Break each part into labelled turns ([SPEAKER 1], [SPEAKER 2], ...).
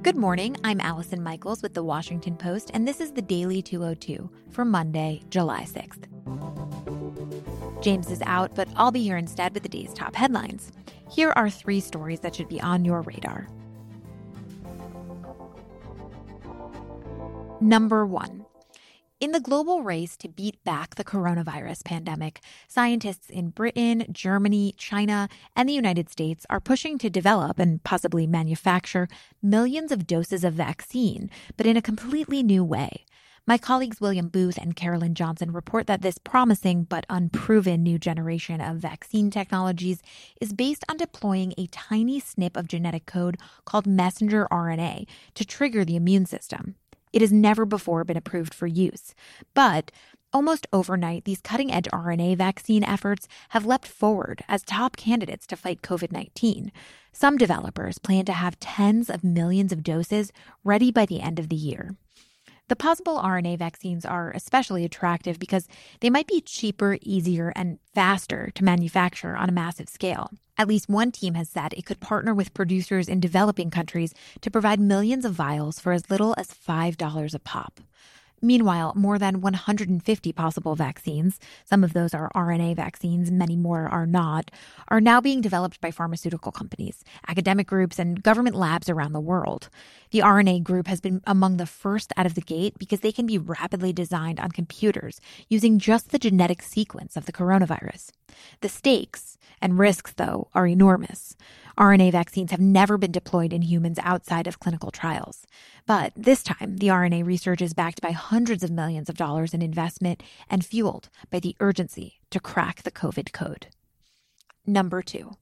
[SPEAKER 1] Good morning. I'm Allison Michaels with the Washington Post, and this is the Daily 202 for Monday, July 6th. James is out, but I'll be here instead with the day's top headlines. Here are three stories that should be on your radar. Number one in the global race to beat back the coronavirus pandemic, scientists in Britain, Germany, China, and the United States are pushing to develop and possibly manufacture millions of doses of vaccine, but in a completely new way. My colleagues William Booth and Carolyn Johnson report that this promising but unproven new generation of vaccine technologies is based on deploying a tiny snip of genetic code called messenger RNA to trigger the immune system. It has never before been approved for use. But almost overnight, these cutting edge RNA vaccine efforts have leapt forward as top candidates to fight COVID 19. Some developers plan to have tens of millions of doses ready by the end of the year. The possible RNA vaccines are especially attractive because they might be cheaper, easier, and faster to manufacture on a massive scale. At least one team has said it could partner with producers in developing countries to provide millions of vials for as little as $5 a pop. Meanwhile, more than 150 possible vaccines, some of those are RNA vaccines, many more are not, are now being developed by pharmaceutical companies, academic groups, and government labs around the world. The RNA group has been among the first out of the gate because they can be rapidly designed on computers using just the genetic sequence of the coronavirus. The stakes and risks, though, are enormous. RNA vaccines have never been deployed in humans outside of clinical trials. But this time, the RNA research is backed by hundreds of millions of dollars in investment and fueled by the urgency to crack the COVID code. Number two.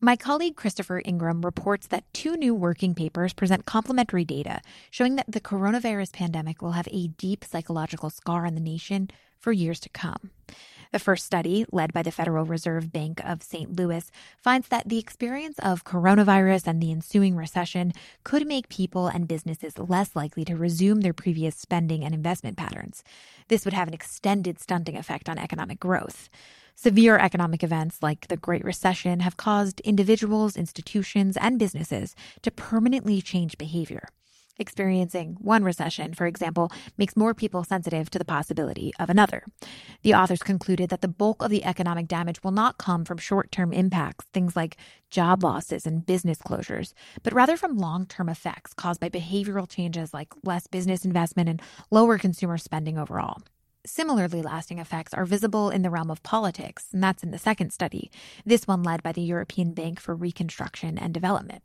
[SPEAKER 1] My colleague Christopher Ingraham reports that two new working papers present complementary data showing that the coronavirus pandemic will have a deep psychological scar on the nation for years to come. The first study, led by the Federal Reserve Bank of St. Louis, finds that the experience of coronavirus and the ensuing recession could make people and businesses less likely to resume their previous spending and investment patterns. This would have an extended stunting effect on economic growth. Severe economic events like the Great Recession have caused individuals, institutions, and businesses to permanently change behavior. Experiencing one recession, for example, makes more people sensitive to the possibility of another. The authors concluded that the bulk of the economic damage will not come from short term impacts, things like job losses and business closures, but rather from long term effects caused by behavioral changes like less business investment and lower consumer spending overall. Similarly lasting effects are visible in the realm of politics, and that's in the second study, this one led by the European Bank for Reconstruction and Development.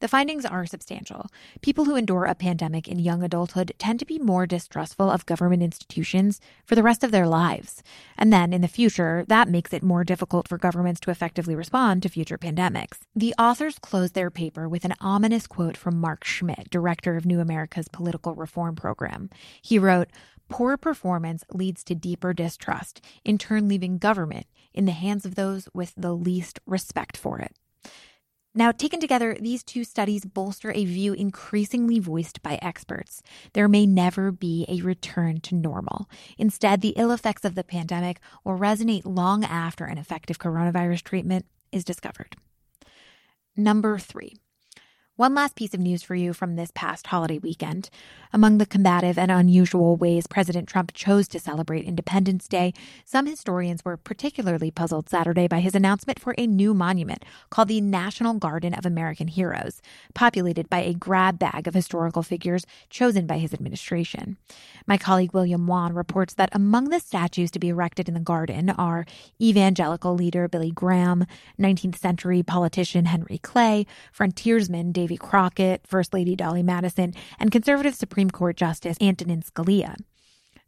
[SPEAKER 1] The findings are substantial. People who endure a pandemic in young adulthood tend to be more distrustful of government institutions for the rest of their lives. And then in the future, that makes it more difficult for governments to effectively respond to future pandemics. The authors close their paper with an ominous quote from Mark Schmitt, director of New America's Political Reform Program. He wrote, Poor performance leads to deeper distrust, in turn, leaving government in the hands of those with the least respect for it. Now, taken together, these two studies bolster a view increasingly voiced by experts. There may never be a return to normal. Instead, the ill effects of the pandemic will resonate long after an effective coronavirus treatment is discovered. Number three, one last piece of news for you from this past holiday weekend. Among the combative and unusual ways President Trump chose to celebrate Independence Day, some historians were particularly puzzled Saturday by his announcement for a new monument called the National Garden of American Heroes, populated by a grab bag of historical figures chosen by his administration. My colleague William Wan reports that among the statues to be erected in the garden are evangelical leader Billy Graham, 19th century politician Henry Clay, frontiersman David Davy Crockett, First Lady Dolley Madison, and conservative Supreme Court Justice Antonin Scalia.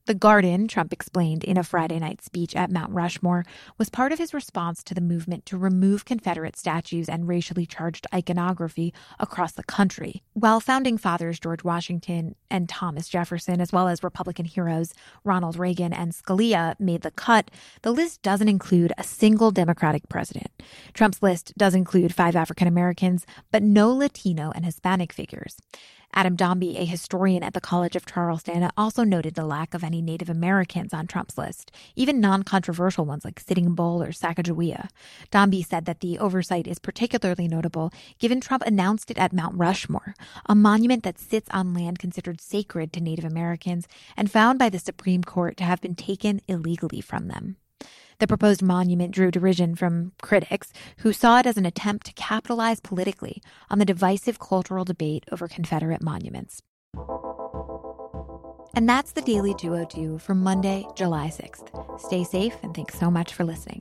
[SPEAKER 1] The garden, Trump explained in a Friday night speech at Mount Rushmore, was part of his response to the movement to remove Confederate statues and racially charged iconography across the country. While founding fathers George Washington and Thomas Jefferson, as well as Republican heroes Ronald Reagan and Scalia, made the cut, the list doesn't include a single Democratic president. Trump's list does include five African Americans, but no Latino and Hispanic figures. Adam Domby, a historian at the College of Charleston, also noted the lack of any Native Americans on Trump's list, even non controversial ones like Sitting Bull or Sacagawea. Domby said that the oversight is particularly notable given Trump announced it at Mount Rushmore, a monument that sits on land considered sacred to Native Americans and found by the Supreme Court to have been taken illegally from them. The proposed monument drew derision from critics who saw it as an attempt to capitalize politically on the divisive cultural debate over Confederate monuments. And that's the Daily 202 for Monday, July 6th. Stay safe and thanks so much for listening.